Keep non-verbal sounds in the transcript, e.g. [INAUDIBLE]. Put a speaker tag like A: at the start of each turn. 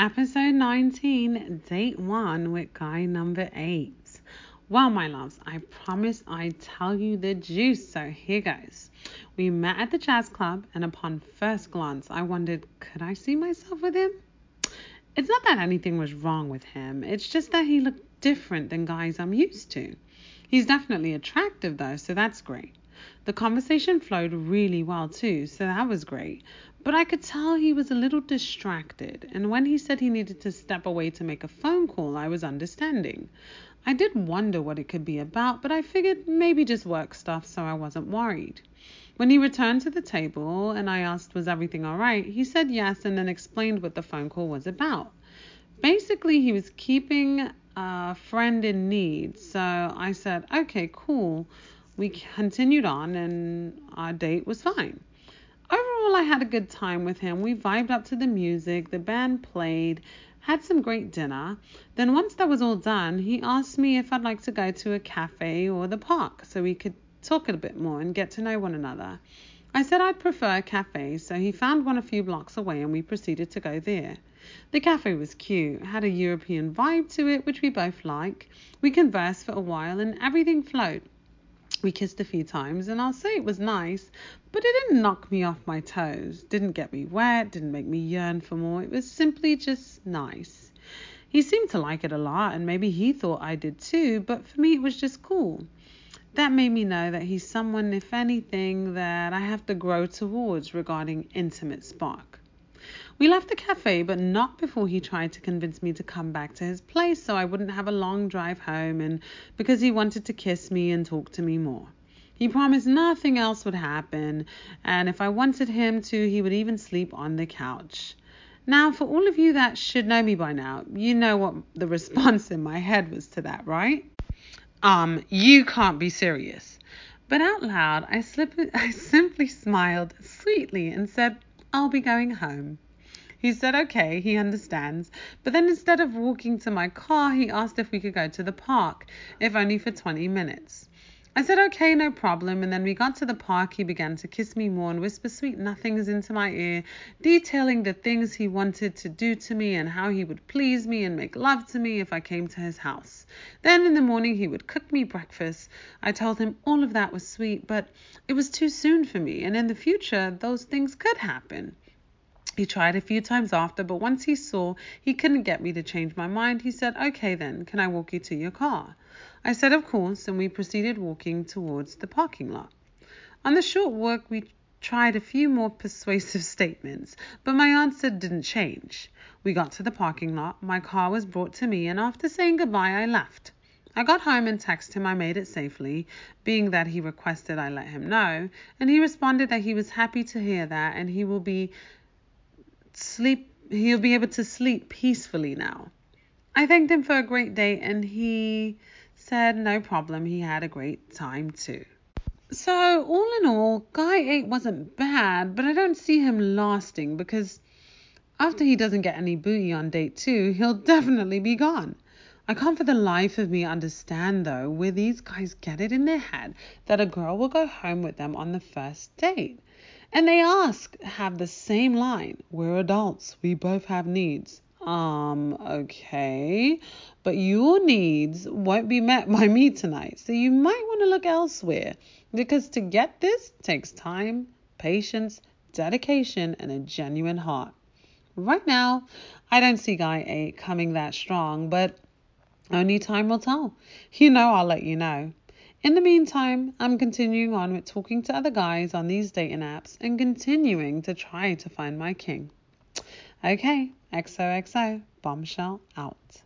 A: Episode 19, Date 1 with guy number 8. Well, my loves, I promise I'd tell you the juice, so here goes. We met at the jazz club, and upon first glance, I wondered, could I see myself with him? It's not that anything was wrong with him, it's just that he looked different than guys I'm used to. He's definitely attractive, though, so that's great. The conversation flowed really well, too, so that was great. But I could tell he was a little distracted, and when he said he needed to step away to make a phone call, I was understanding. I did wonder what it could be about, but I figured maybe just work stuff, so I wasn't worried. When he returned to the table and I asked, Was everything all right? he said yes and then explained what the phone call was about. Basically, he was keeping a friend in need, so I said, Okay, cool. We continued on, and our date was fine. Overall, I had a good time with him. We vibed up to the music, the band played, had some great dinner. Then, once that was all done, he asked me if I'd like to go to a cafe or the park so we could talk a bit more and get to know one another. I said I'd prefer a cafe, so he found one a few blocks away and we proceeded to go there. The cafe was cute, had a European vibe to it, which we both like. We conversed for a while and everything flowed. We kissed a few times, and I'll say it was nice, but it didn't knock me off my toes, didn't get me wet, didn't make me yearn for more. It was simply just nice. He seemed to like it a lot, and maybe he thought I did too, but for me it was just cool. That made me know that he's someone, if anything, that I have to grow towards regarding intimate spark. We left the cafe, but not before he tried to convince me to come back to his place so I wouldn't have a long drive home and because he wanted to kiss me and talk to me more. He promised nothing else would happen, and if I wanted him to, he would even sleep on the couch. Now, for all of you that should know me by now, you know what the response in my head was to that, right? Um, you can't be serious. But out loud, I, slip, [LAUGHS] I simply smiled sweetly and said, I'll be going home. He said okay, he understands, but then instead of walking to my car, he asked if we could go to the park, if only for 20 minutes. I said okay, no problem, and then we got to the park. He began to kiss me more and whisper sweet nothings into my ear, detailing the things he wanted to do to me and how he would please me and make love to me if I came to his house. Then in the morning he would cook me breakfast. I told him all of that was sweet, but it was too soon for me, and in the future those things could happen. He tried a few times after, but once he saw he couldn't get me to change my mind, he said, Okay, then, can I walk you to your car? I said, Of course, and we proceeded walking towards the parking lot. On the short walk, we tried a few more persuasive [LAUGHS] statements, but my answer didn't change. We got to the parking lot, my car was brought to me, and after saying goodbye, I left. I got home and texted him I made it safely, being that he requested I let him know, and he responded that he was happy to hear that and he will be sleep he'll be able to sleep peacefully now. I thanked him for a great day and he said no problem, he had a great time too. So, all in all, Guy 8 wasn't bad, but I don't see him lasting because after he doesn't get any booty on date 2, he'll [LAUGHS] definitely be gone. I can't for the life of me understand though where these guys get it in their head that a girl will go home with them on the first date. And they ask, have the same line. We're adults. We both have needs. Um, okay. But your needs won't be met by me tonight. So you might want to look elsewhere. Because to get this takes time, patience, dedication, and a genuine heart. Right now, I don't see Guy 8 coming that strong, but only time will tell. You know, I'll let you know. In the meantime, I'm continuing on with talking to other guys on these dating apps and continuing to try to find my king. Okay, XOXO, bombshell out.